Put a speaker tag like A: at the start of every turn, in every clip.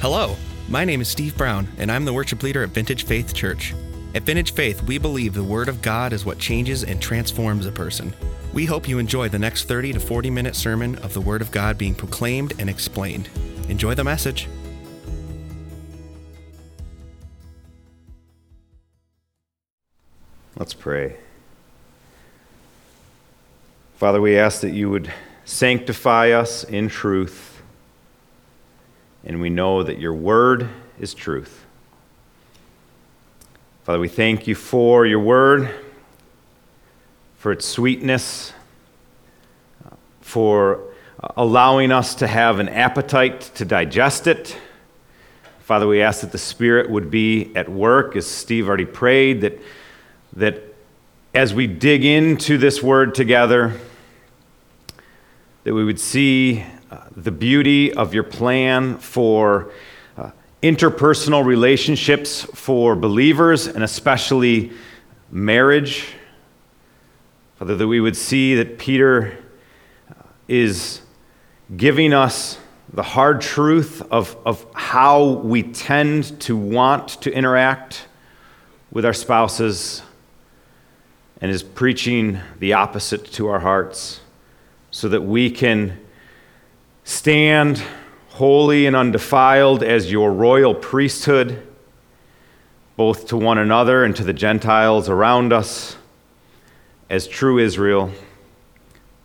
A: Hello, my name is Steve Brown, and I'm the worship leader at Vintage Faith Church. At Vintage Faith, we believe the Word of God is what changes and transforms a person. We hope you enjoy the next 30 to 40 minute sermon of the Word of God being proclaimed and explained. Enjoy the message.
B: Let's pray. Father, we ask that you would sanctify us in truth, and we know that your word is truth. Father, we thank you for your word, for its sweetness, for allowing us to have an appetite to digest it. Father, we ask that the Spirit would be at work, as Steve already prayed, that that as we dig into this word together, that we would see uh, the beauty of your plan for uh, interpersonal relationships for believers and especially marriage. Father, that we would see that Peter uh, is giving us the hard truth of, of how we tend to want to interact with our spouses and is preaching the opposite to our hearts so that we can stand holy and undefiled as your royal priesthood, both to one another and to the Gentiles around us, as true Israel,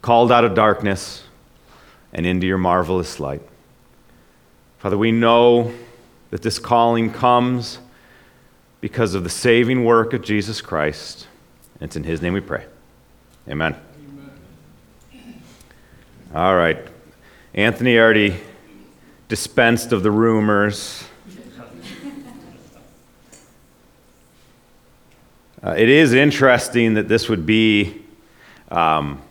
B: called out of darkness and into your marvelous light. Father, we know that this calling comes because of the saving work of Jesus Christ. And It's in His name we pray. Amen. Amen. All right. Anthony already dispensed of the rumors. Uh, it is interesting that this would be um,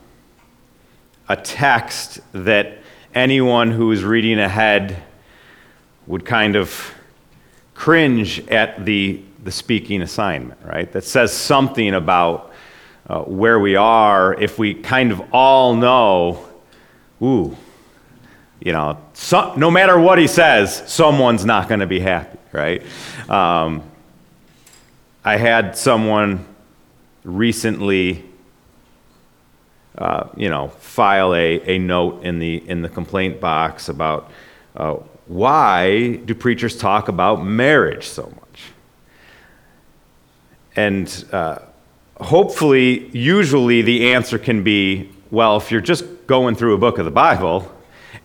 B: a text that anyone who is reading ahead would kind of cringe at the the speaking assignment, right? That says something about uh, where we are if we kind of all know, ooh, you know, so, no matter what he says, someone's not going to be happy, right? Um, I had someone recently, uh, you know, file a, a note in the, in the complaint box about uh, why do preachers talk about marriage so much? And uh, hopefully, usually the answer can be well, if you're just going through a book of the Bible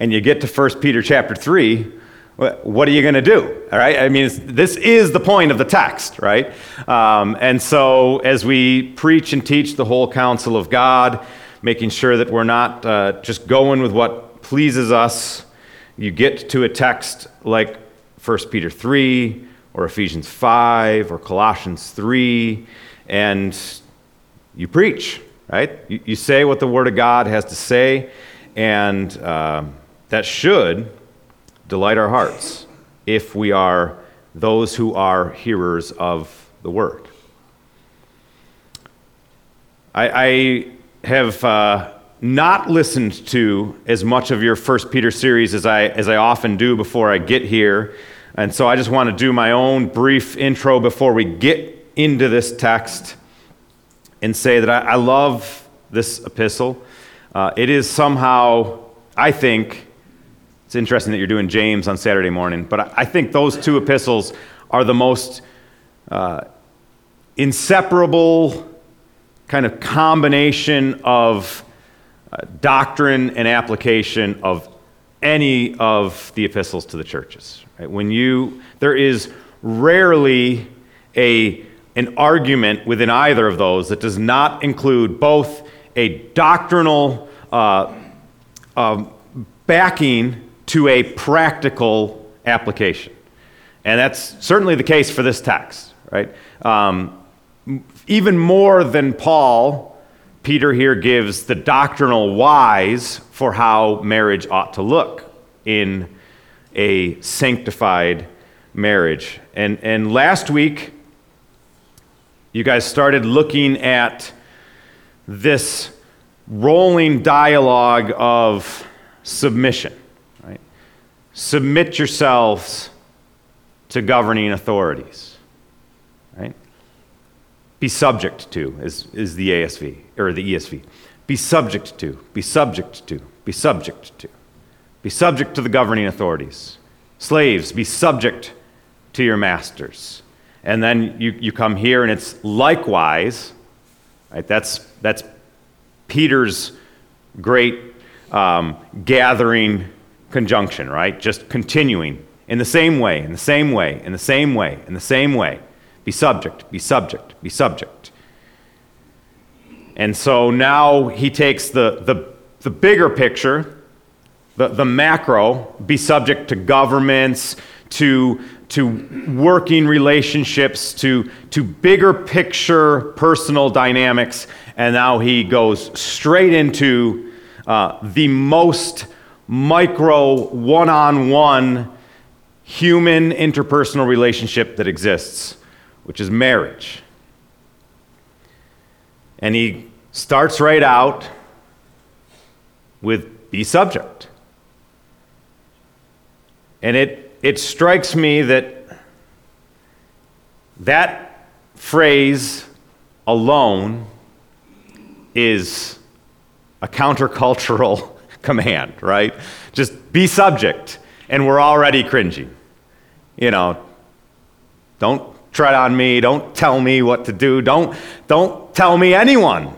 B: and you get to 1 Peter chapter 3, what are you going to do? All right? I mean, this is the point of the text, right? Um, and so, as we preach and teach the whole counsel of God, making sure that we're not uh, just going with what pleases us, you get to a text like 1 Peter 3 or Ephesians 5 or Colossians 3, and you preach, right? You, you say what the Word of God has to say, and uh, that should delight our hearts if we are those who are hearers of the Word. I, I have. Uh, not listened to as much of your First Peter series as I, as I often do before I get here. And so I just want to do my own brief intro before we get into this text and say that I, I love this epistle. Uh, it is somehow, I think, it's interesting that you're doing James on Saturday morning, but I, think those two epistles are the most uh, inseparable kind of combination of uh, doctrine and application of any of the epistles to the churches. Right? When you, there is rarely a, an argument within either of those that does not include both a doctrinal uh, uh, backing to a practical application. And that's certainly the case for this text, right? Um, even more than Paul, Peter here gives the doctrinal whys for how marriage ought to look in a sanctified marriage. And, and last week, you guys started looking at this rolling dialogue of submission. Submit yourselves to governing authorities. Right? Be subject to is, is the ASV or the ESV. Be subject to, be subject to, be subject to. Be subject to the governing authorities. Slaves, be subject to your masters. And then you, you come here and it's likewise, right? That's, that's Peter's great um, gathering conjunction, right? Just continuing in the same way, in the same way, in the same way, in the same way. Be subject, be subject, be subject. And so now he takes the, the, the bigger picture, the, the macro, be subject to governments, to, to working relationships, to, to bigger picture personal dynamics, and now he goes straight into uh, the most micro, one on one human interpersonal relationship that exists, which is marriage. And he starts right out with be subject. And it, it strikes me that that phrase alone is a countercultural command, right? Just be subject. And we're already cringing. You know, don't tread on me, don't tell me what to do, don't, don't tell me anyone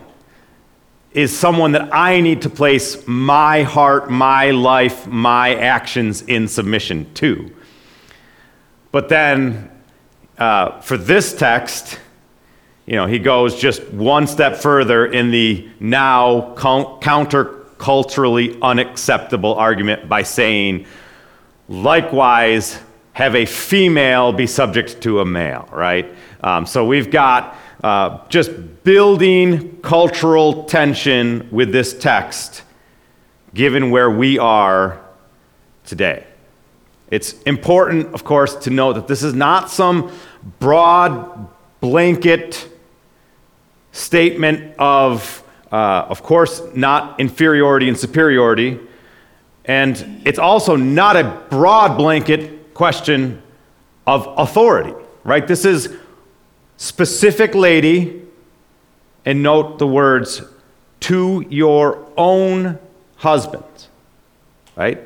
B: is someone that I need to place my heart, my life, my actions in submission to. But then, uh, for this text, you know, he goes just one step further in the now counterculturally unacceptable argument by saying, likewise, have a female be subject to a male, right? Um, so we've got uh, just building cultural tension with this text, given where we are today. It's important, of course, to note that this is not some broad blanket statement of, uh, of course, not inferiority and superiority. And it's also not a broad blanket question of authority, right? This is specific lady, and note the words to your own husband, right?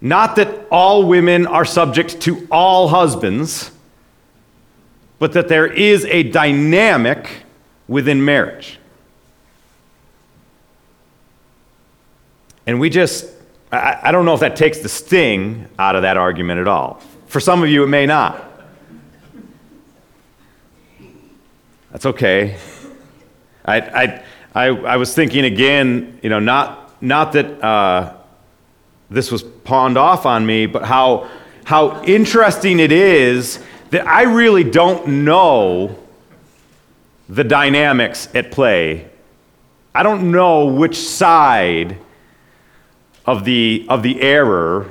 B: Not that all women are subject to all husbands, but that there is a dynamic within marriage. And we just, I, I, don't know if that takes the sting out of that argument at all. For some of you, it may not. That's okay. I, I, I, I was thinking again, you know, not, not that uh, this was pawned off on me, but how, how interesting it is that I really don't know the dynamics at play. I don't know which side of the, of the error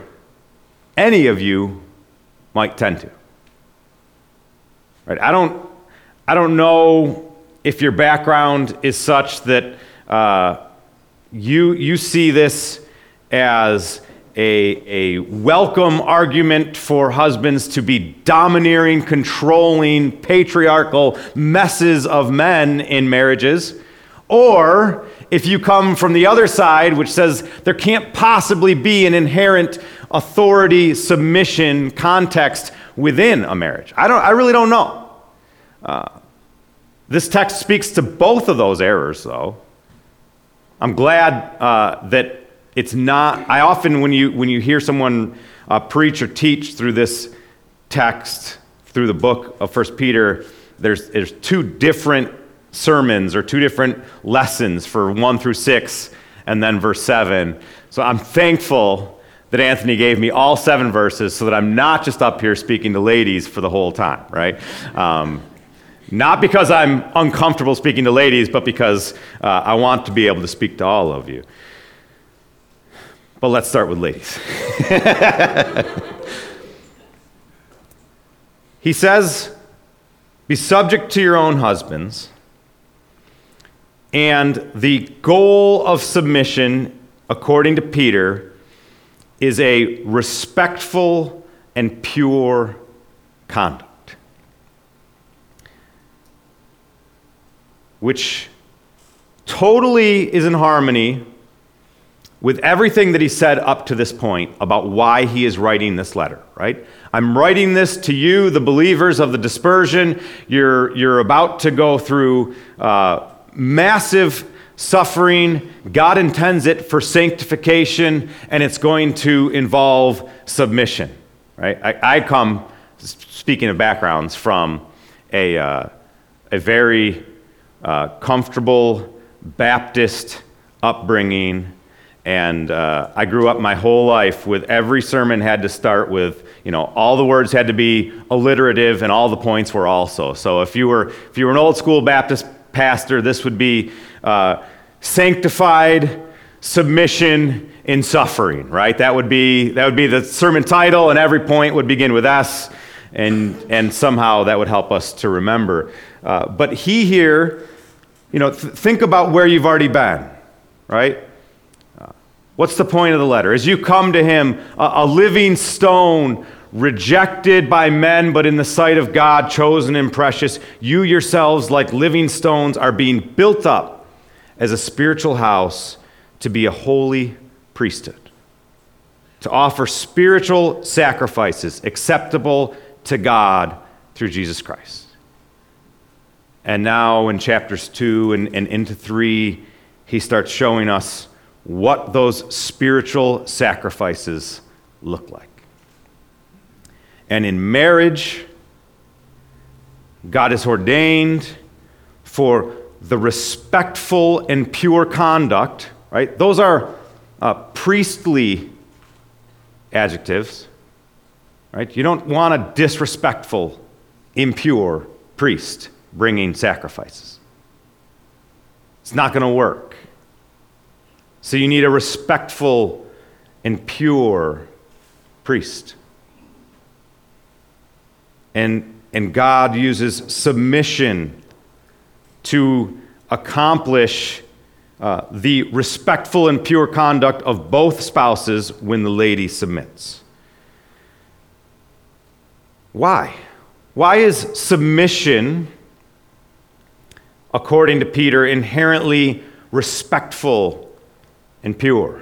B: any of you might tend to. Right? I don't, I don't know if your background is such that uh, you, you see this as a, a welcome argument for husbands to be domineering, controlling, patriarchal messes of men in marriages. Or if you come from the other side, which says there can't possibly be an inherent authority submission context within a marriage. I, don't, I really don't know. Uh, this text speaks to both of those errors, though. I'm glad uh, that it's not. I often, when you, when you hear someone uh, preach or teach through this text, through the book of First Peter, there's, there's two different sermons or two different lessons for 1 through 6 and then verse 7. So I'm thankful that Anthony gave me all seven verses so that I'm not just up here speaking to ladies for the whole time, right? Um, not because I'm uncomfortable speaking to ladies, but because uh, I want to be able to speak to all of you. But let's start with ladies. he says, Be subject to your own husbands. And the goal of submission, according to Peter, is a respectful and pure conduct. Which totally is in harmony with everything that he said up to this point about why he is writing this letter, right? I'm writing this to you, the believers of the dispersion. You're, you're about to go through uh, massive suffering. God intends it for sanctification, and it's going to involve submission, right? I, I come, speaking of backgrounds, from a, uh, a very uh, comfortable Baptist upbringing and uh, I grew up my whole life with every sermon had to start with, you know, all the words had to be alliterative and all the points were also. So if you were, if you were an old school Baptist pastor, this would be uh, sanctified submission in suffering, right? That would be, that would be the sermon title and every point would begin with S and, and somehow that would help us to remember. Uh, but he here, you know, th- think about where you've already been, right? What's the point of the letter? As you come to him, a, a living stone, rejected by men, but in the sight of God, chosen and precious, you yourselves, like living stones, are being built up as a spiritual house to be a holy priesthood, to offer spiritual sacrifices acceptable to God through Jesus Christ. And now in chapters 2 and, and into 3, he starts showing us what those spiritual sacrifices look like. And in marriage, God has ordained for the respectful and pure conduct, right? Those are uh, priestly adjectives, right? You don't want a disrespectful, impure priest bringing sacrifices. It's not going to work. So you need a respectful and pure priest. And, and God uses submission to accomplish uh, the respectful and pure conduct of both spouses when the lady submits. Why? Why is submission, according to Peter, inherently respectful and pure?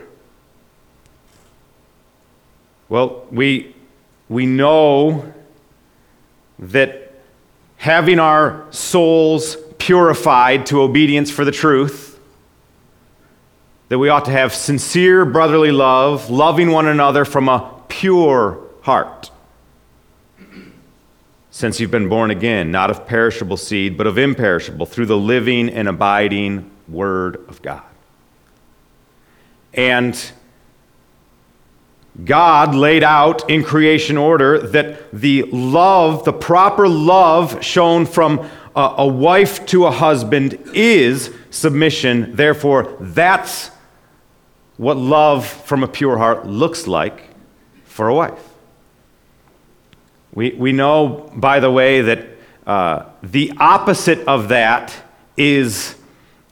B: Well, we, we know that having our souls purified to obedience for the truth, that we ought to have sincere brotherly love, loving one another from a pure heart. Since you've been born again, not of perishable seed, but of imperishable, through the living and abiding Word of God. And God laid out in creation order that the love, the proper love shown from a, a, wife to a husband is submission. Therefore, that's what love from a pure heart looks like for a wife. We, we know, by the way, that uh, the opposite of that is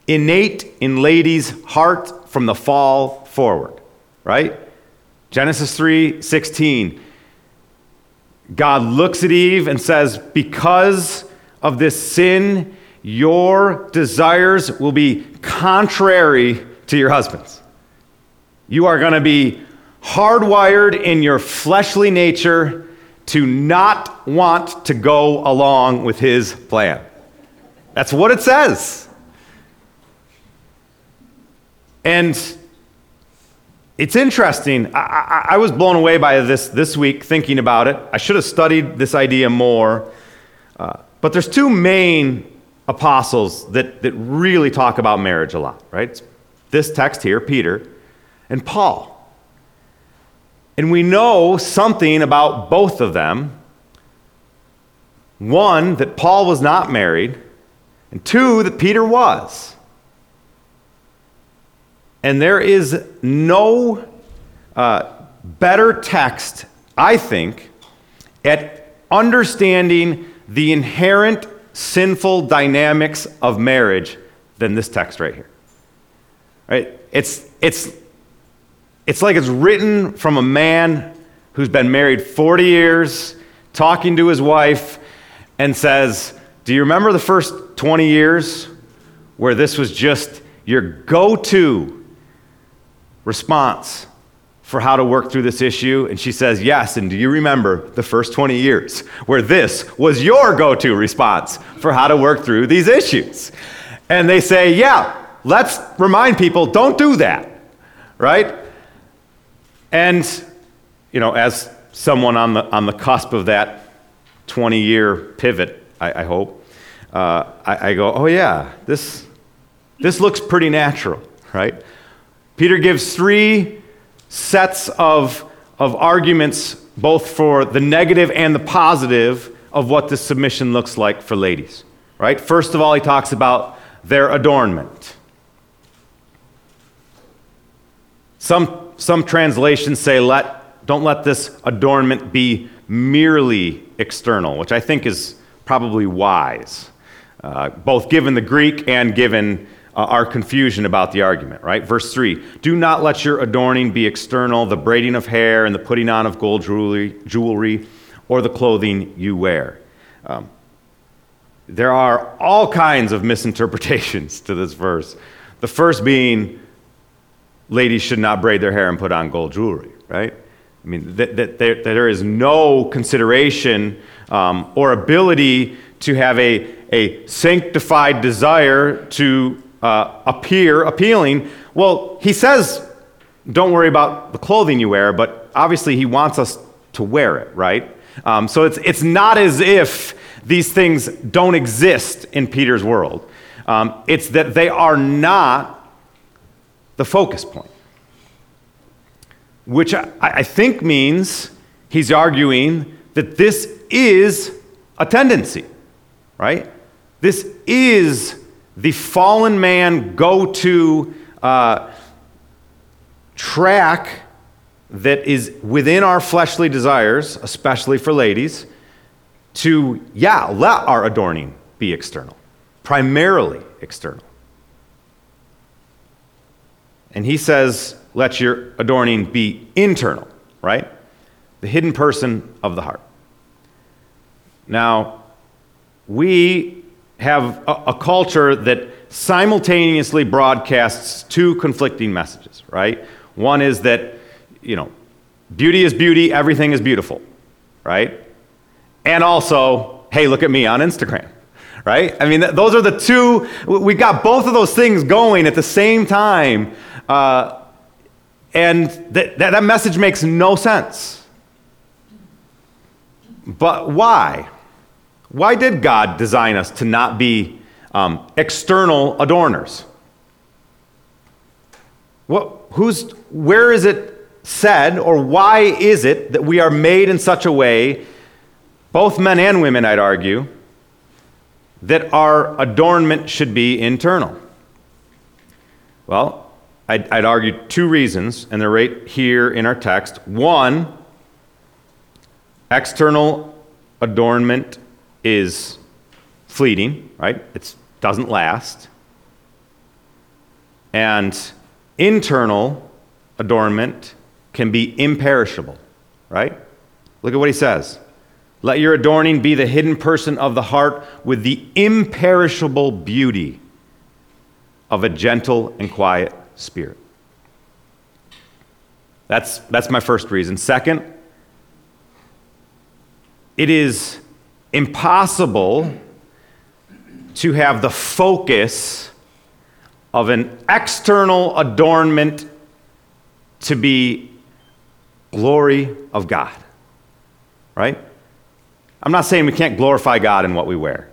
B: innate in ladies' heart from the fall forward, right? Genesis 3 16. God looks at Eve and says, Because of this sin, your desires will be contrary to your husband's. You are going to be hardwired in your fleshly nature to not want to go along with his plan. That's what it says. And it's interesting. I, I, I, was blown away by this this week thinking about it. I should have studied this idea more. Uh, but there's two main apostles that, that really talk about marriage a lot, right? It's this text here, Peter, and Paul. And we know something about both of them. One, that Paul was not married, and two, that Peter was. And there is no uh, better text, I think, at understanding the inherent sinful dynamics of marriage than this text right here. Right? It's, it's, it's like it's written from a man who's been married 40 years talking to his wife and says, Do you remember the first 20 years where this was just your go to response for how to work through this issue? And she says, Yes. And do you remember the first 20 years where this was your go to response for how to work through these issues? And they say, Yeah, let's remind people don't do that, right? And, you know, as someone on the, on the cusp of that 20 year pivot, I, I hope, uh, I, I go, Oh, yeah, this, this looks pretty natural, right? Peter gives three sets of, of arguments, both for the negative and the positive, of what this submission looks like for ladies. Right? First of all, he talks about their adornment. Some, some translations say, let, don't let this adornment be merely external, which I think is probably wise, uh, both given the Greek and given uh, our confusion about the argument, right? Verse 3 Do not let your adorning be external, the braiding of hair and the putting on of gold jewelry, jewelry or the clothing you wear. Um, there are all kinds of misinterpretations to this verse. The first being, ladies should not braid their hair and put on gold jewelry, right? I mean, that, that, that there is no consideration um, or ability to have a, a sanctified desire to uh, appear appealing. Well, he says, don't worry about the clothing you wear, but obviously he wants us to wear it, right? Um, so it's, it's not as if these things don't exist in Peter's world. Um, it's that they are not the focus point, which I, I think means he's arguing that this is a tendency, right? This is the fallen man go to uh, track that is within our fleshly desires, especially for ladies, to, yeah, let our adorning be external, primarily external. And he says, let your adorning be internal, right? The hidden person of the heart. Now, we have a, a, culture that simultaneously broadcasts two conflicting messages, right? One is that, you know, beauty is beauty, everything is beautiful, right? And also, hey, look at me on Instagram, right? I mean, th- those are the two, we got both of those things going at the same time. Uh, and th- that, that message makes no sense. But why? Why did God design us to not be um, external adorners? What, who's, where is it said, or why is it that we are made in such a way, both men and women, I'd argue, that our adornment should be internal? Well, I'd, I'd argue two reasons, and they're right here in our text. One, external adornment is fleeting, right? It doesn't last. And internal adornment can be imperishable, right? Look at what he says. Let your adorning be the hidden person of the heart with the imperishable beauty of a gentle and quiet spirit. That's, that's my first reason. Second, it is impossible to have the focus of an external adornment to be glory of God. Right? I'm not saying we can't glorify God in what we wear.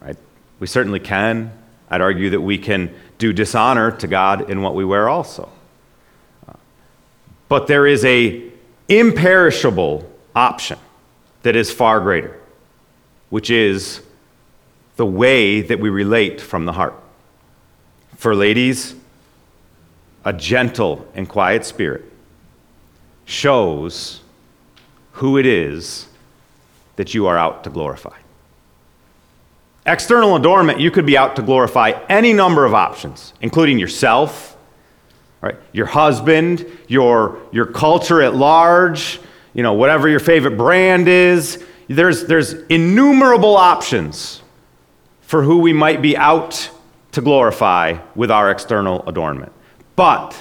B: Right? We certainly can. I'd argue that we can do dishonor to God in what we wear also. But there is a imperishable option that is far greater which is the way that we relate from the heart. For ladies, a gentle and quiet spirit shows who it is that you are out to glorify. External adornment, you could be out to glorify any number of options, including yourself, right? your husband, your, your culture at large, you know, whatever your favorite brand is. There's, there's innumerable options for who we might be out to glorify with our external adornment. But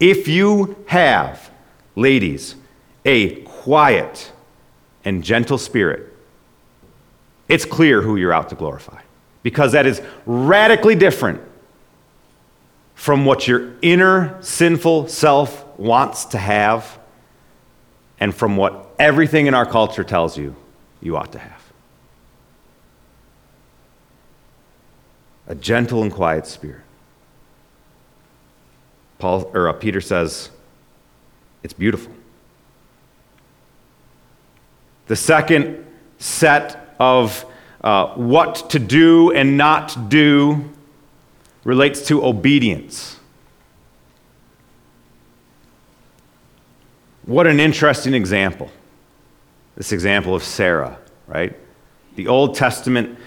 B: if you have, ladies, a quiet and gentle spirit, it's clear who you're out to glorify because that is radically different from what your inner sinful self wants to have and from what everything in our culture tells you you ought to have. A gentle and quiet spirit. Paul or uh, Peter says it's beautiful. The second set of uh, what to do and not do relates to obedience. What an interesting example. This example of Sarah, right? The Old Testament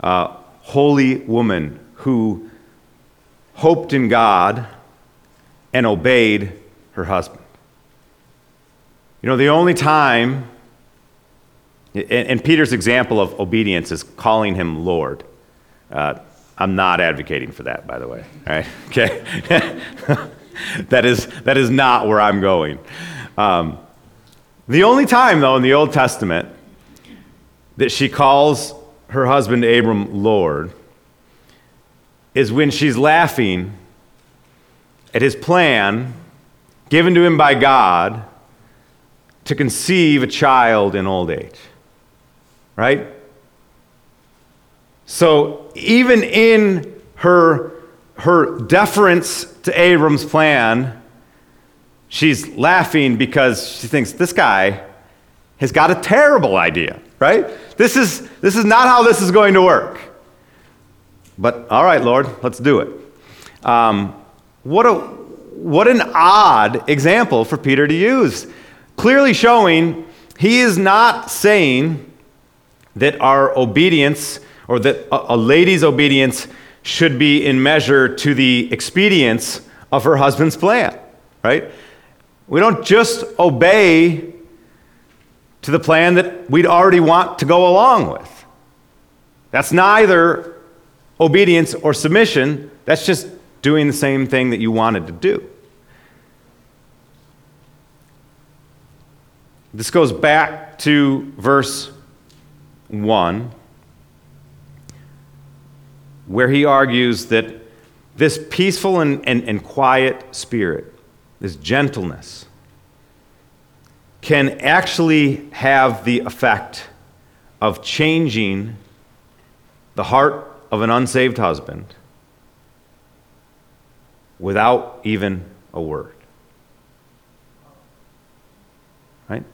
B: uh, holy woman who hoped in God and obeyed her husband. You know, the only time, and Peter's example of obedience is calling him Lord. Uh, I'm not advocating for that, by the way. All right? Okay? that, is, that is not where I'm going. Um, the only time, though, in the Old Testament that she calls her husband Abram Lord is when she's laughing at his plan given to him by God to conceive a child in old age. Right? So even in her, her deference to Abram's plan, she's laughing because she thinks this guy has got a terrible idea, right? This is, this is not how this is going to work. But all right, Lord, let's do it. Um, what, a, what an odd example for Peter to use. Clearly showing he is not saying that our obedience or that a, a lady's obedience should be in measure to the expedience of her husband's plan, right? We don't just obey to the plan that we'd already want to go along with. That's neither obedience or submission, that's just doing the same thing that you wanted to do. This goes back to verse 1 where he argues that this peaceful and, and, and quiet spirit, this gentleness, can actually have the effect of changing the heart of an unsaved husband without even a word. Right?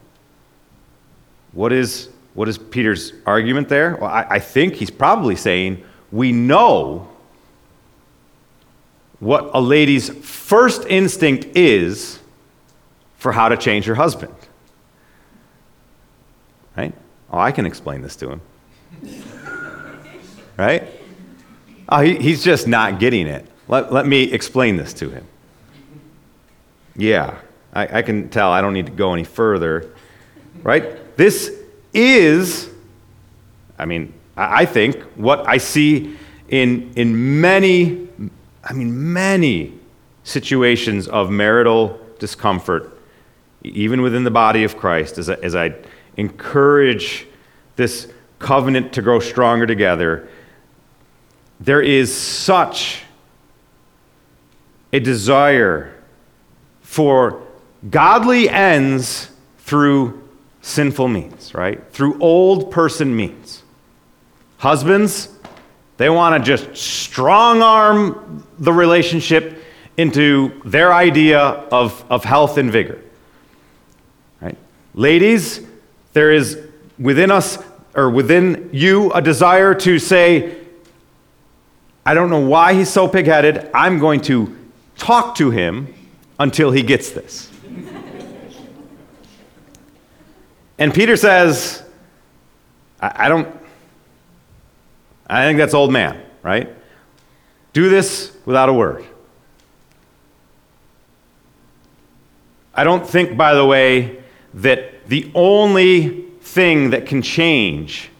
B: What is, what is Peter's argument there? Well, I, I think he's probably saying we know what a lady's first instinct is for how to change her husband. Right? Oh, I can explain this to him. right? Oh, he, he's just not getting it. Let, let me explain this to him. Yeah, I, I can tell I don't need to go any further. Right? This is, I mean, I think what I see in, in many, I mean, many situations of marital discomfort, even within the body of Christ, as I, as I encourage this covenant to grow stronger together, there is such a desire for godly ends through sinful means, right? Through old person means. Husbands, they want to just strong arm the relationship into their idea of, of health and vigor. Right? Ladies, there is within us or within you a desire to say, I don't know why he's so pig headed. I'm going to talk to him until he gets this. and Peter says, I, I don't. I think that's old man, right? Do this without a word. I don't think, by the way, that the only thing that can change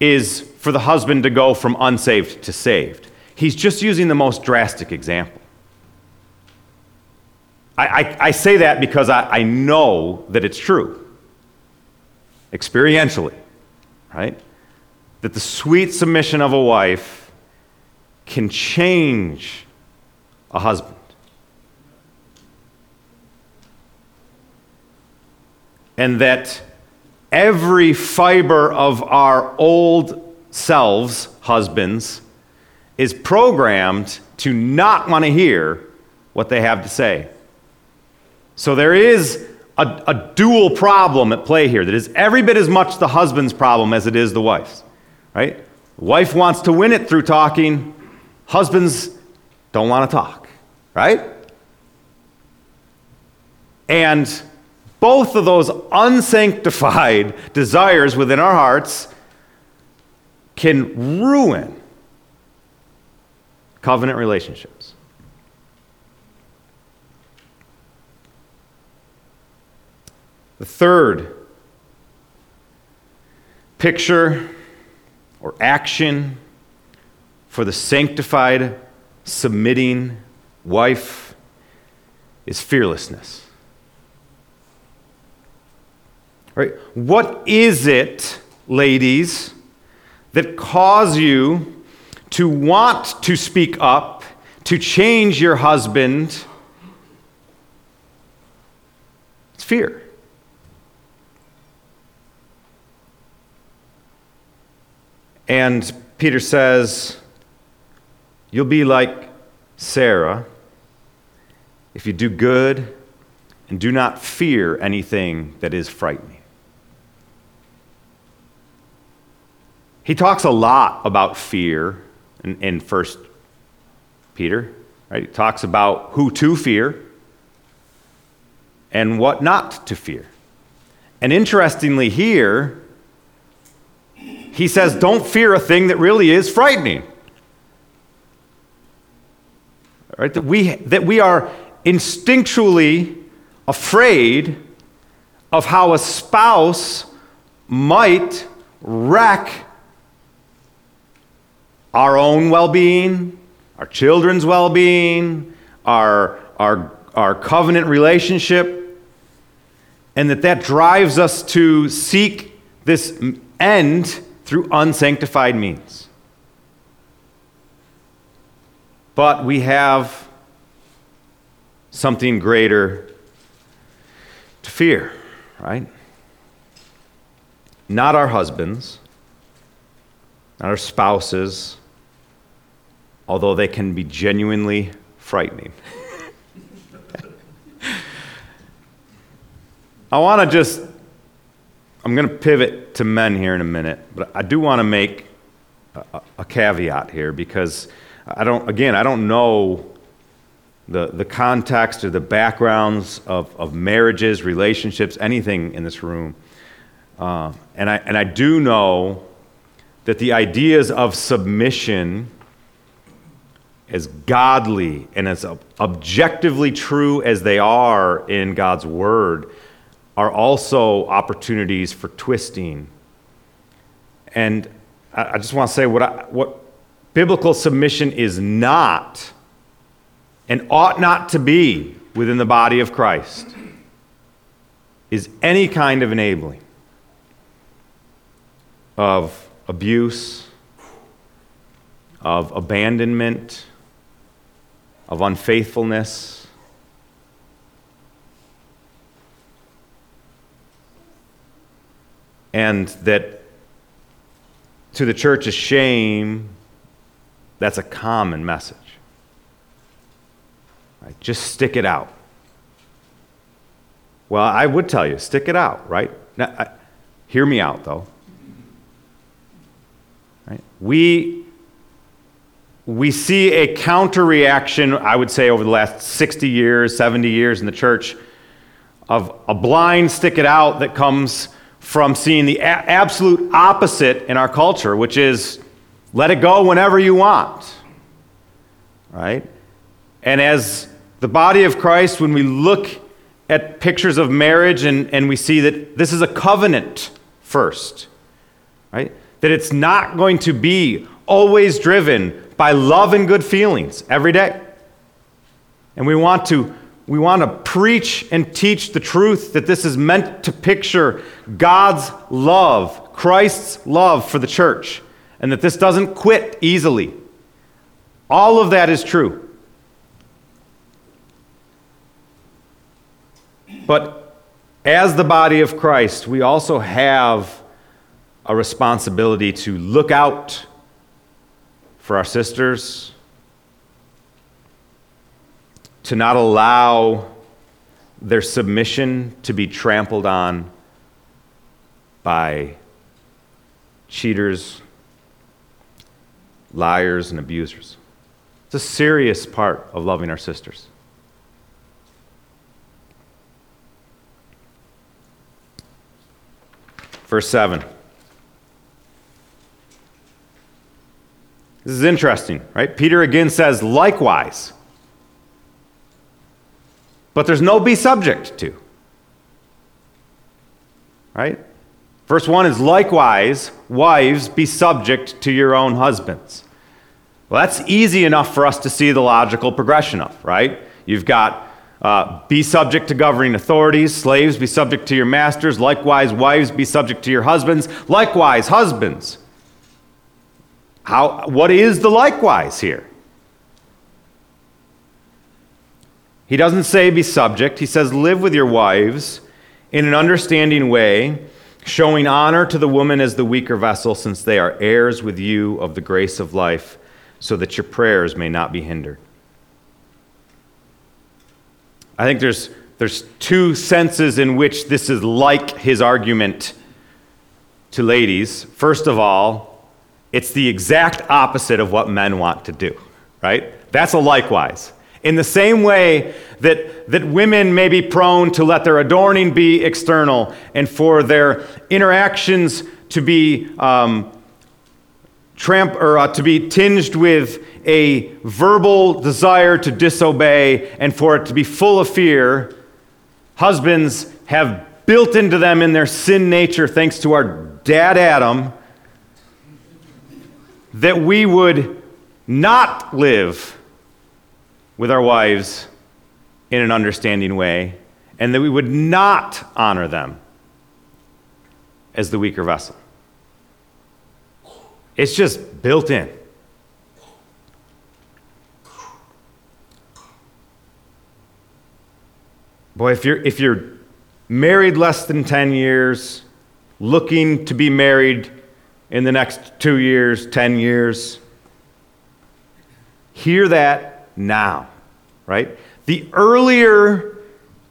B: is for the husband to go from unsaved to saved. He's just using the most drastic example. I, I, I say that because I, I know that it's true, experientially, right? That the sweet submission of a wife can change a husband. And that every fiber of our old selves, husbands, is programmed to not want to hear what they have to say. So there is a, a, dual problem at play here that is every bit as much the husband's problem as it is the wife's, right? Wife wants to win it through talking, husbands don't want to talk, right? And both of those unsanctified desires within our hearts can ruin covenant relationships. The third picture or action for the sanctified, submitting wife is fearlessness. Right? What is it, ladies, that cause you to want to speak up, to change your husband? It's fear. And Peter says, You'll be like Sarah if you do good and do not fear anything that is frightening. He talks a lot about fear in, in 1 Peter. Right? He talks about who to fear and what not to fear. And interestingly, here, he says, Don't fear a thing that really is frightening. Right? That, we, that we are instinctually afraid of how a spouse might wreck our own well being, our children's well being, our, our, our covenant relationship, and that that drives us to seek this end through unsanctified means. But we have something greater to fear, right? Not our husbands, not our spouses, although they can be genuinely frightening. I want to just, I'm going to pivot to men here in a minute, but I do want to make a, a, caveat here because I don't, again, I don't know the, the context or the backgrounds of, of marriages, relationships, anything in this room. Uh, and, I, and I do know that the ideas of submission as godly and as objectively true as they are in God's Word, are also opportunities for twisting. And I just want to say what, I, what biblical submission is not and ought not to be within the body of Christ is any kind of enabling of abuse, of abandonment of unfaithfulness. And that to the church's shame, that's a common message. Right? Just stick it out. Well, I would tell you, stick it out, right? Now, I, hear me out, though. Right? We we see a counter reaction, I would say, over the last 60 years, 70 years in the church, of a blind stick it out that comes from seeing the a- absolute opposite in our culture, which is let it go whenever you want. Right? And as the body of Christ, when we look at pictures of marriage and, and we see that this is a covenant first, right? That it's not going to be always driven by love and good feelings every day. And we want to we want to preach and teach the truth that this is meant to picture God's love, Christ's love for the church, and that this doesn't quit easily. All of that is true. But as the body of Christ, we also have a responsibility to look out for our sisters, to not allow their submission to be trampled on by cheaters, liars, and abusers. It's a serious part of loving our sisters. Verse 7. This is interesting, right? Peter again says, likewise. But there's no be subject to. Right? Verse 1 is likewise, wives, be subject to your own husbands. Well, that's easy enough for us to see the logical progression of, right? You've got uh, be subject to governing authorities. Slaves, be subject to your masters. Likewise, wives, be subject to your husbands. Likewise, husbands. How, what is the likewise here? He doesn't say be subject. He says live with your wives in an understanding way, showing honor to the woman as the weaker vessel, since they are heirs with you of the grace of life, so that your prayers may not be hindered. I think there's, there's two senses in which this is like his argument to ladies. First of all, it's the exact opposite of what men want to do, right? That's a likewise. In the same way that, that women may be prone to let their adorning be external and for their interactions to be um, tramp or uh, to be tinged with a verbal desire to disobey and for it to be full of fear, husbands have built into them in their sin nature, thanks to our dad Adam, that we would not live with our wives in an understanding way, and that we would not honor them as the weaker vessel. It's just built in. Boy, if you're, if you're married less than 10 years, looking to be married in the next two years, 10 years, hear that now, right? The earlier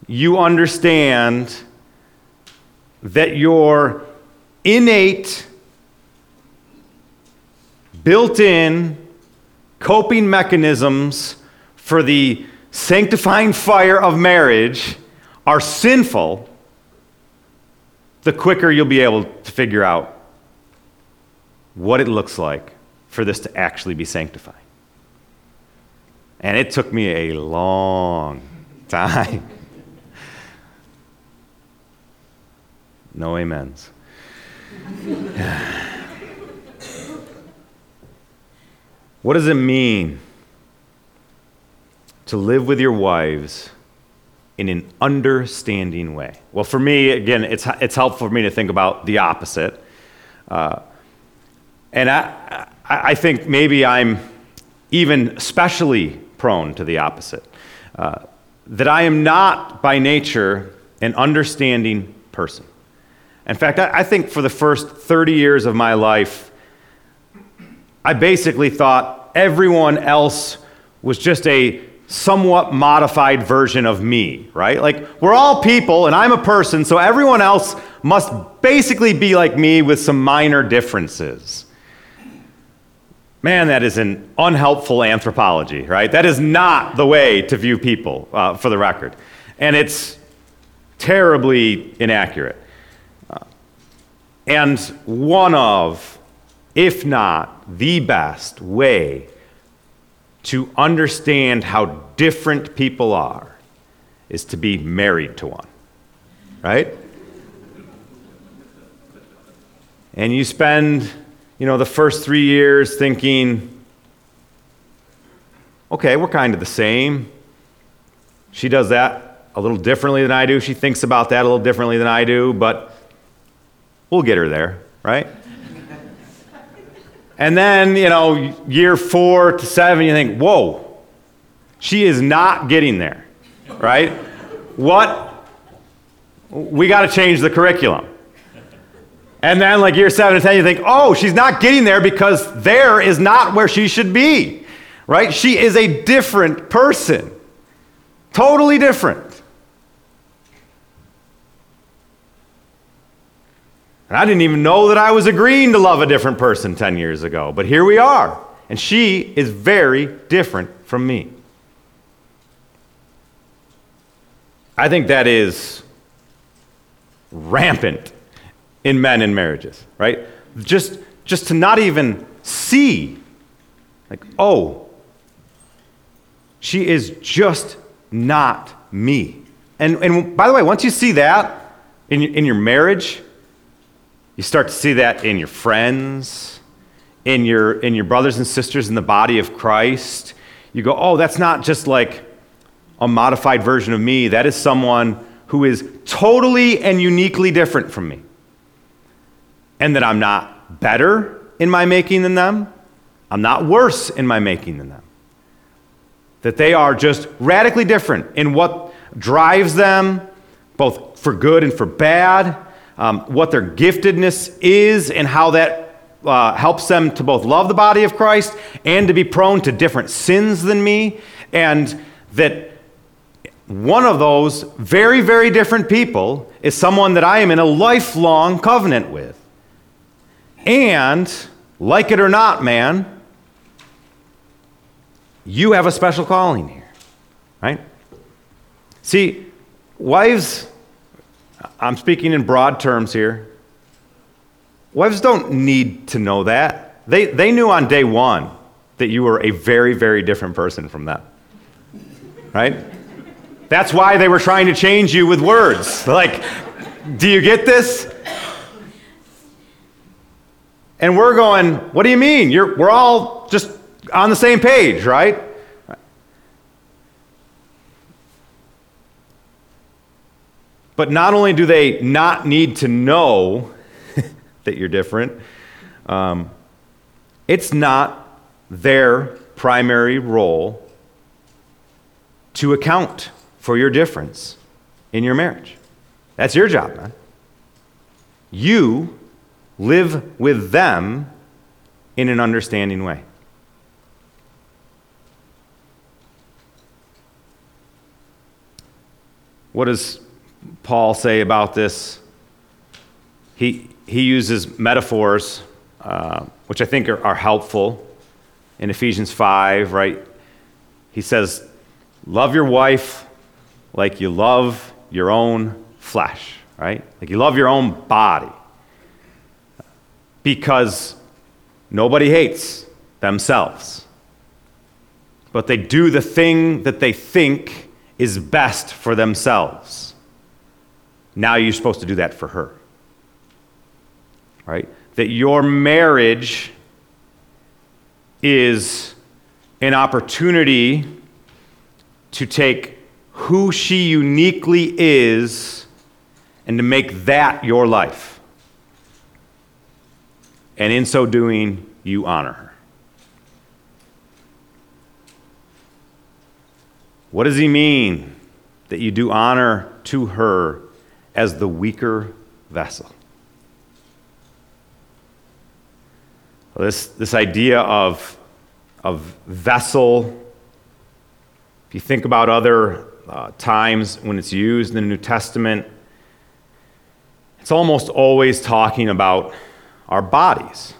B: you understand that your innate, built in coping mechanisms for the sanctifying fire of marriage are sinful, the quicker you'll be able to figure out what it looks like for this to actually be sanctified. And it took me a long time. No amens. what does it mean to live with your wives in an understanding way. Well, for me, again, it's, it's helpful for me to think about the opposite. Uh, and I, I think maybe I'm even especially prone to the opposite. Uh, that I am not by nature an understanding person. In fact, I, I think for the first 30 years of my life, I basically thought everyone else was just a somewhat modified version of me, right? Like, we're all people, and I'm a person, so everyone else must basically be like me with some minor differences. Man, that is an unhelpful anthropology, right? That is not the way to view people, uh, for the record. And it's terribly inaccurate. Uh, and one of, if not the best way to understand how different people are is to be married to one, right? And you spend, you know, the first three years thinking, okay, we're kind of the same. She does that a little differently than I do. She thinks about that a little differently than I do, but we'll get her there, right? and then, you know, year four to seven, you think, whoa, she is not getting there, right? what? We got to change the curriculum. And then, like year seven and 10, you think, oh, she's not getting there because there is not where she should be, right? She is a different person, totally different. And I didn't even know that I was agreeing to love a different person 10 years ago, but here we are. And she is very different from me. I think that is rampant in men in marriages, right? Just, just to not even see, like, oh, she is just not me. And, and by the way, once you see that in, in your marriage, you start to see that in your friends, in your, in your brothers and sisters in the body of Christ. You go, oh, that's not just like a modified version of me. That is someone who is totally and uniquely different from me and that I'm not better in my making than them, I'm not worse in my making than them. That they are just radically different in what drives them, both for good and for bad, um, what their giftedness is, and how that uh, helps them to both love the body of Christ and to be prone to different sins than me, and that one of those very, very different people is someone that I am in a lifelong covenant with. And, like it or not, man, you have a special calling here, right? See, wives, I'm speaking in broad terms here. Wives don't need to know that. They, they knew on day one that you were a very, very different person from them, right? That's why they were trying to change you with words. Like, do you get this? And we're going, what do you mean? You're, we're all just on the same page, right? But not only do they not need to know that you're different, um, it's not their primary role to account for your difference in your marriage. That's your job, man. You live with them in an understanding way. What does Paul say about this? He, he uses metaphors, uh, which I think are, are helpful in Ephesians 5, right? He says, Love your wife like you love your own flesh, right? Like you love your own body because nobody hates themselves. But they do the thing that they think is best for themselves. Now you're supposed to do that for her. Right? That your marriage is an opportunity to take who she uniquely is and to make that your life and in so doing, you honor her. What does he mean that you do honor to her as the weaker vessel? Well, this, this idea of, of vessel, if you think about other uh, times when it's used in the New Testament, it's almost always talking about our bodies.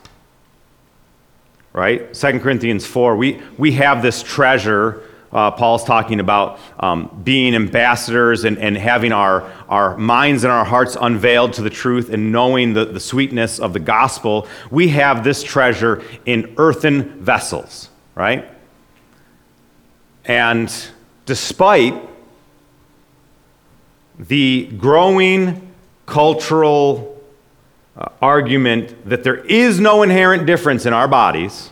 B: Right? 2 Corinthians 4, we, we have this treasure. Uh, Paul's talking about um, being ambassadors and, and having our, our minds and our hearts unveiled to the truth and knowing the, the sweetness of the gospel. We have this treasure in earthen vessels, right? And despite the growing cultural uh, argument that there is no inherent difference in our bodies,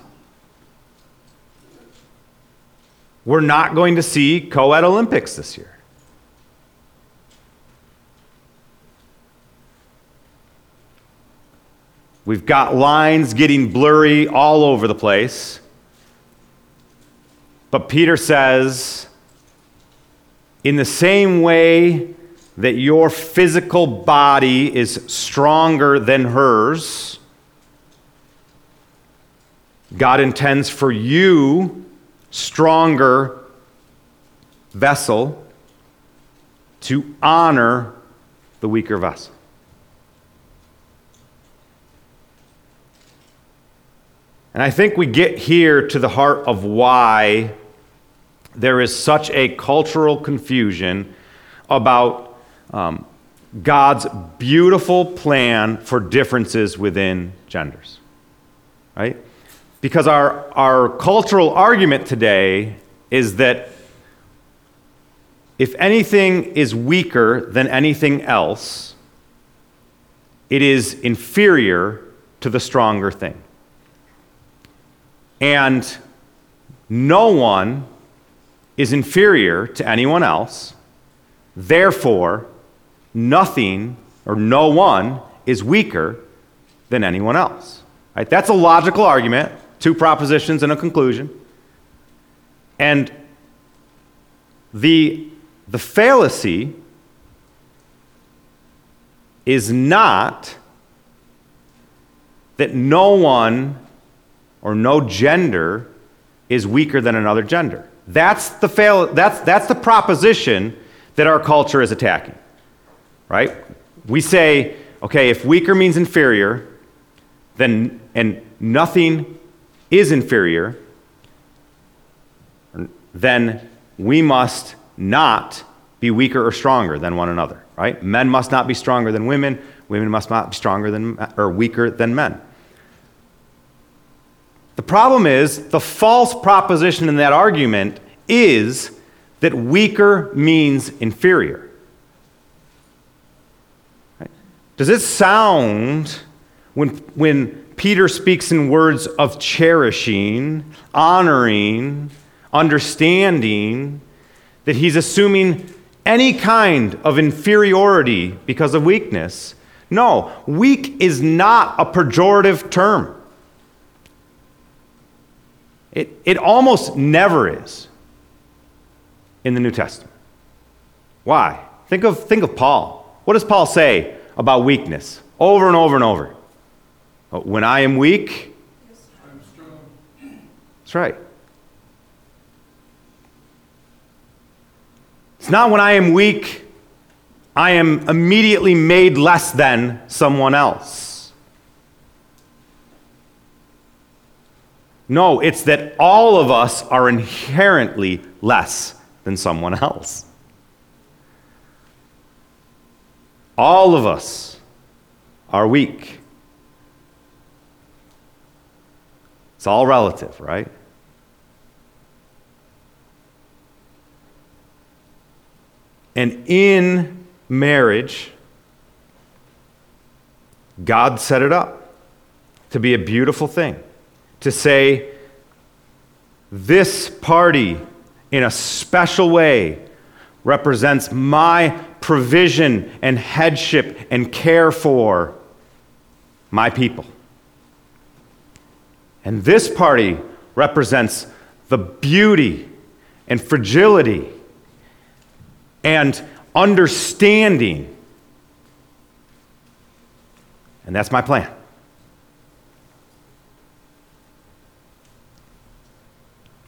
B: we're not going to see co ed Olympics this year. We've got lines getting blurry all over the place. But Peter says, in the same way that your physical body is stronger than hers, God intends for you, stronger vessel, to honor the weaker vessel. And I think we get here to the heart of why there is such a cultural confusion about um, God's beautiful plan for differences within genders. Right? Because our, our cultural argument today is that if anything is weaker than anything else, it is inferior to the stronger thing. And no one is inferior to anyone else. Therefore, nothing or no one is weaker than anyone else. Right? That's a logical argument, two propositions and a conclusion. And the, the fallacy is not that no one or no gender is weaker than another gender. That's the, fail, that's, that's the proposition that our culture is attacking, right? We say, okay, if weaker means inferior, then, and nothing is inferior, then we must not be weaker or stronger than one another, right? Men must not be stronger than women, women must not be stronger than, or weaker than men. The problem is the false proposition in that argument is that weaker means inferior. Right? Does it sound, when, when Peter speaks in words of cherishing, honoring, understanding, that he's assuming any kind of inferiority because of weakness? No, weak is not a pejorative term. It, it almost never is in the New Testament. Why? Think of, think of Paul. What does Paul say about weakness? Over and over and over. When I am weak, I'm strong. That's right. It's not when I am weak, I am immediately made less than someone else. No, it's that all of us are inherently less than someone else. All of us are weak. It's all relative, right? And in marriage, God set it up to be a beautiful thing to say, this party in a special way represents my provision and headship and care for my people. And this party represents the beauty and fragility and understanding. And that's my plan.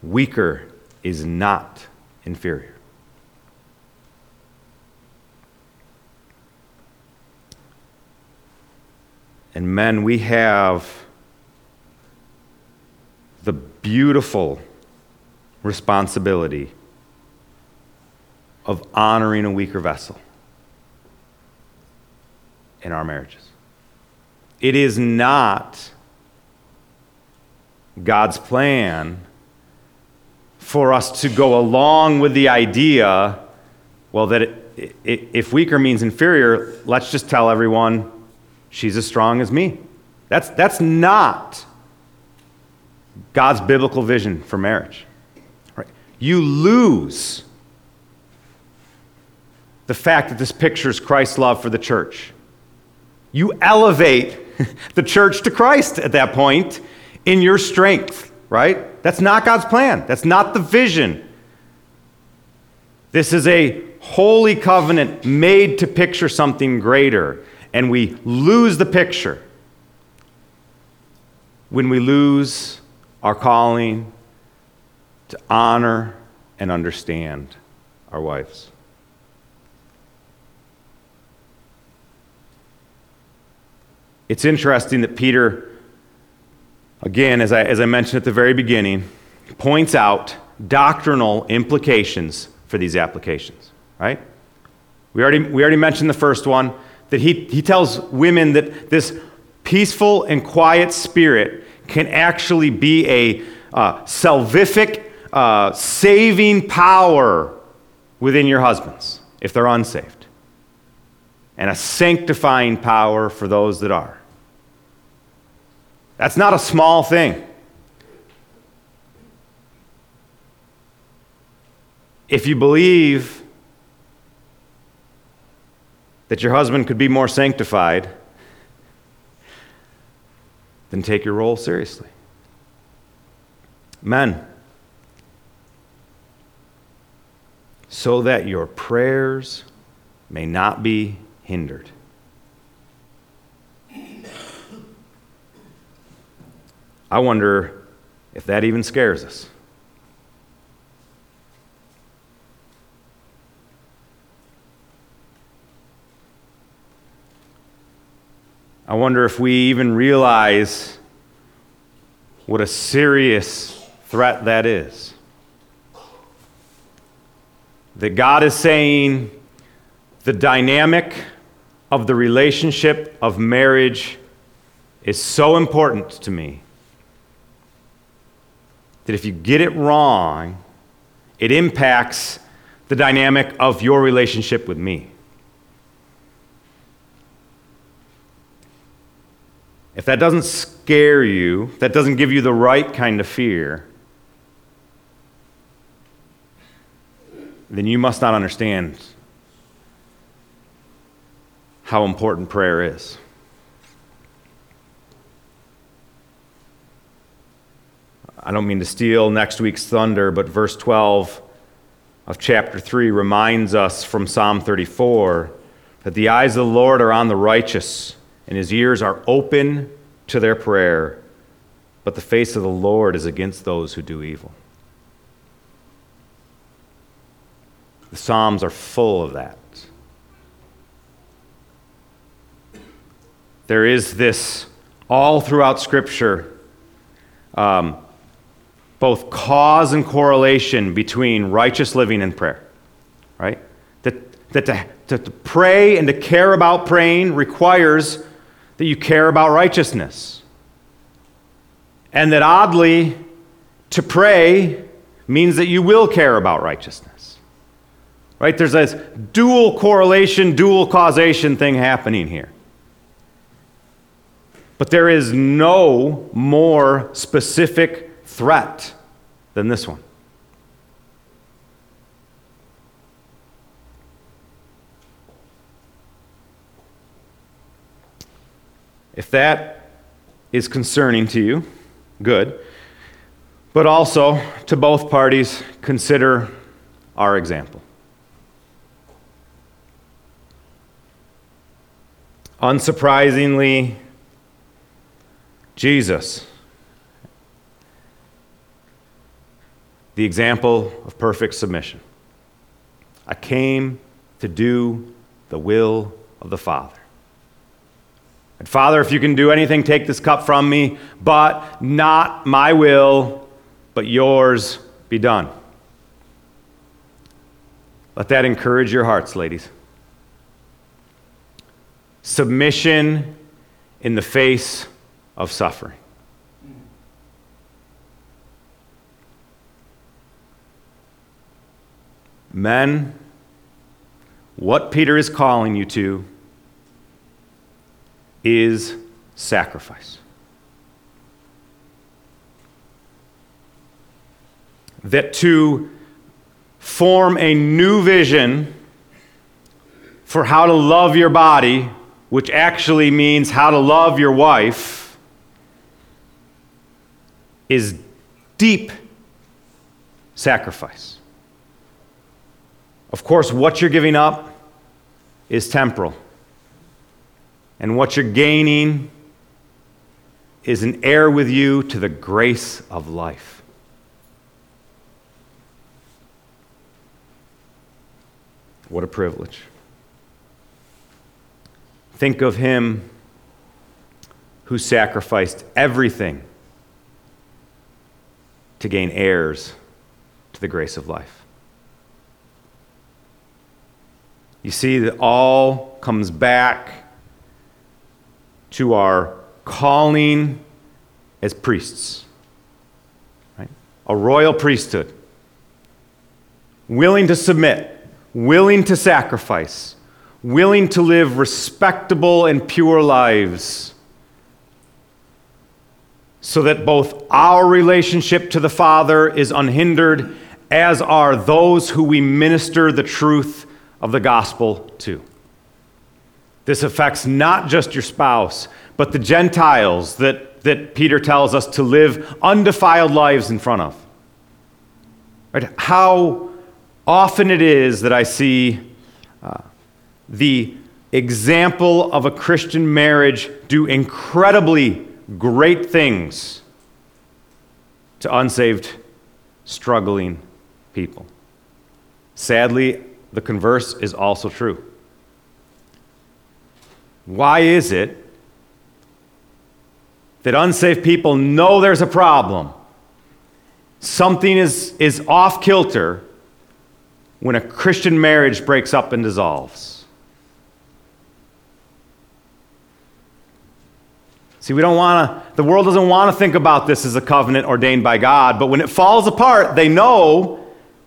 B: Weaker is not inferior. And men, we have the beautiful responsibility of honoring a weaker vessel in our marriages. It is not God's plan for us to go along with the idea, well, that it, if weaker means inferior, let's just tell everyone she's as strong as me. That's, that's not God's biblical vision for marriage. Right? You lose the fact that this pictures Christ's love for the church. You elevate the church to Christ at that point in your strength, right? That's not God's plan. That's not the vision. This is a holy covenant made to picture something greater, and we lose the picture when we lose our calling to honor and understand our wives. It's interesting that Peter, again, as I, as I mentioned at the very beginning, points out doctrinal implications for these applications, right? We already, we already mentioned the first one that he, he tells women that this peaceful and quiet spirit can actually be a uh, salvific, uh, saving power within your husbands if they're unsaved, and a sanctifying power for those that are. That's not a small thing. If you believe that your husband could be more sanctified, then take your role seriously. Men, so that your prayers may not be hindered. I wonder if that even scares us. I wonder if we even realize what a serious threat that is. That God is saying the dynamic of the relationship of marriage is so important to me that if you get it wrong, it impacts the dynamic of your relationship with me. If that doesn't scare you, that doesn't give you the right kind of fear, then you must not understand how important prayer is. I don't mean to steal next week's thunder, but verse 12 of chapter 3 reminds us from Psalm 34 that the eyes of the Lord are on the righteous, and his ears are open to their prayer, but the face of the Lord is against those who do evil. The Psalms are full of that. There is this all throughout Scripture. Um, both cause and correlation between righteous living and prayer, right? That, that to, to, to pray and to care about praying requires that you care about righteousness. And that oddly, to pray means that you will care about righteousness. Right? There's this dual correlation, dual causation thing happening here. But there is no more specific threat than this one. If that is concerning to you, good. But also, to both parties, consider our example. Unsurprisingly, Jesus the example of perfect submission. I came to do the will of the Father. And Father, if you can do anything, take this cup from me, but not my will, but yours be done. Let that encourage your hearts, ladies. Submission in the face of suffering. Men, what Peter is calling you to is sacrifice. That to form a new vision for how to love your body, which actually means how to love your wife, is deep sacrifice. Of course, what you're giving up is temporal. And what you're gaining is an heir with you to the grace of life. What a privilege. Think of him who sacrificed everything to gain heirs to the grace of life. You see, that all comes back to our calling as priests, right? A royal priesthood, willing to submit, willing to sacrifice, willing to live respectable and pure lives, so that both our relationship to the Father is unhindered, as are those who we minister the truth of the gospel to. This affects not just your spouse, but the Gentiles that, that Peter tells us to live undefiled lives in front of. Right? How often it is that I see uh, the example of a Christian marriage do incredibly great things to unsaved, struggling people. Sadly, the converse is also true. Why is it that unsafe people know there's a problem? Something is, is off kilter when a Christian marriage breaks up and dissolves. See, we don't want to, the world doesn't want to think about this as a covenant ordained by God, but when it falls apart, they know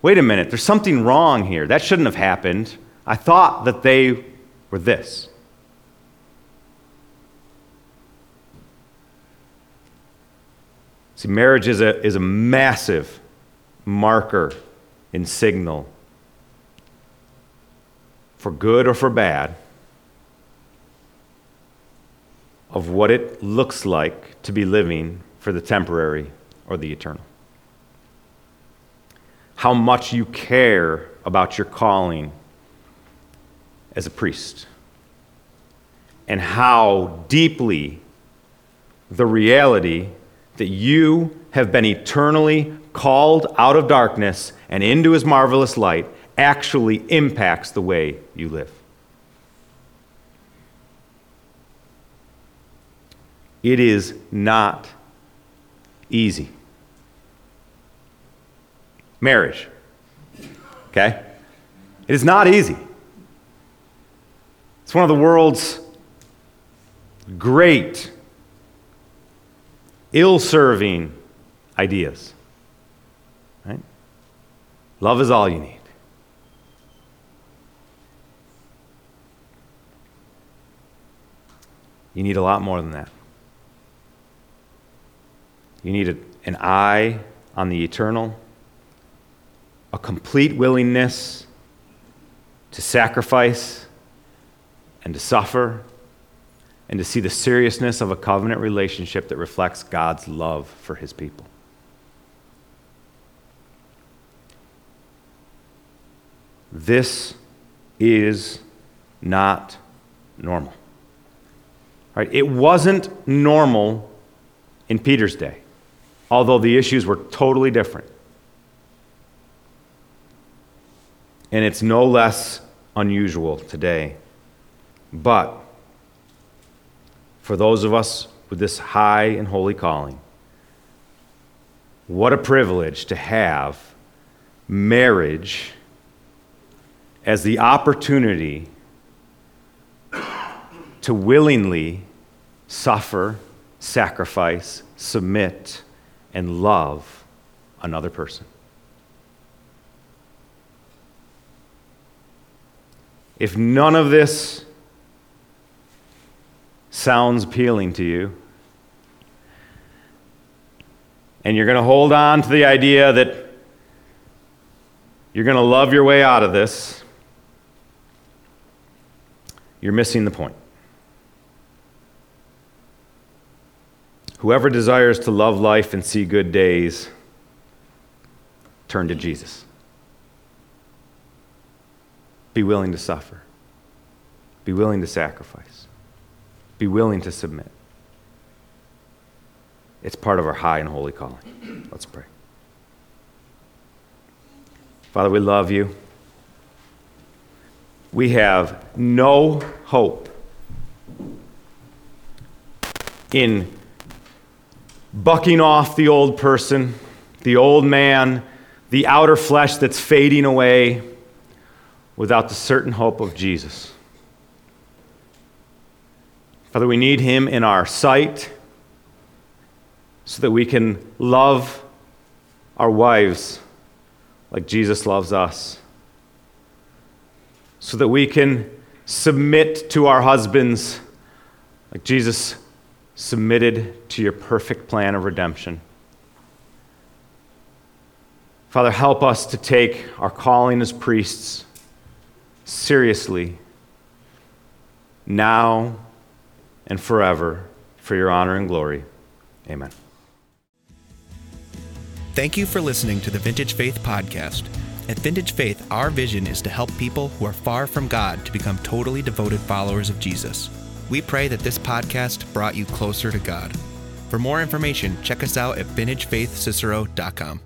B: wait a minute, there's something wrong here. That shouldn't have happened. I thought that they were this. See, marriage is a, is a massive marker and signal for good or for bad of what it looks like to be living for the temporary or the eternal. How much you care about your calling as a priest, and how deeply the reality that you have been eternally called out of darkness and into his marvelous light actually impacts the way you live. It is not easy marriage. Okay? It is not easy. It's one of the world's great, ill serving ideas. Right? Love is all you need. You need a lot more than that. You need a, an eye on the eternal a complete willingness to sacrifice and to suffer and to see the seriousness of a covenant relationship that reflects God's love for his people. This is not normal. Right? It wasn't normal in Peter's day, although the issues were totally different. and it's no less unusual today. But for those of us with this high and holy calling, what a privilege to have marriage as the opportunity to willingly suffer, sacrifice, submit, and love another person. If none of this sounds appealing to you, and you're going to hold on to the idea that you're going to love your way out of this, you're missing the point. Whoever desires to love life and see good days, turn to Jesus. Be willing to suffer. Be willing to sacrifice. Be willing to submit. It's part of our high and holy calling. Let's pray. Father, we love you. We have no hope in bucking off the old person, the old man, the outer flesh that's fading away without the certain hope of Jesus. Father, we need him in our sight so that we can love our wives like Jesus loves us, so that we can submit to our husbands like Jesus submitted to your perfect plan of redemption. Father, help us to take our calling as priests seriously now and forever for your honor and glory. Amen.
A: Thank you for listening to the Vintage Faith Podcast. At Vintage Faith, our vision is to help people who are far from God to become totally devoted followers of Jesus. We pray that this podcast brought you closer to God. For more information, check us out at vintagefaithcicero.com.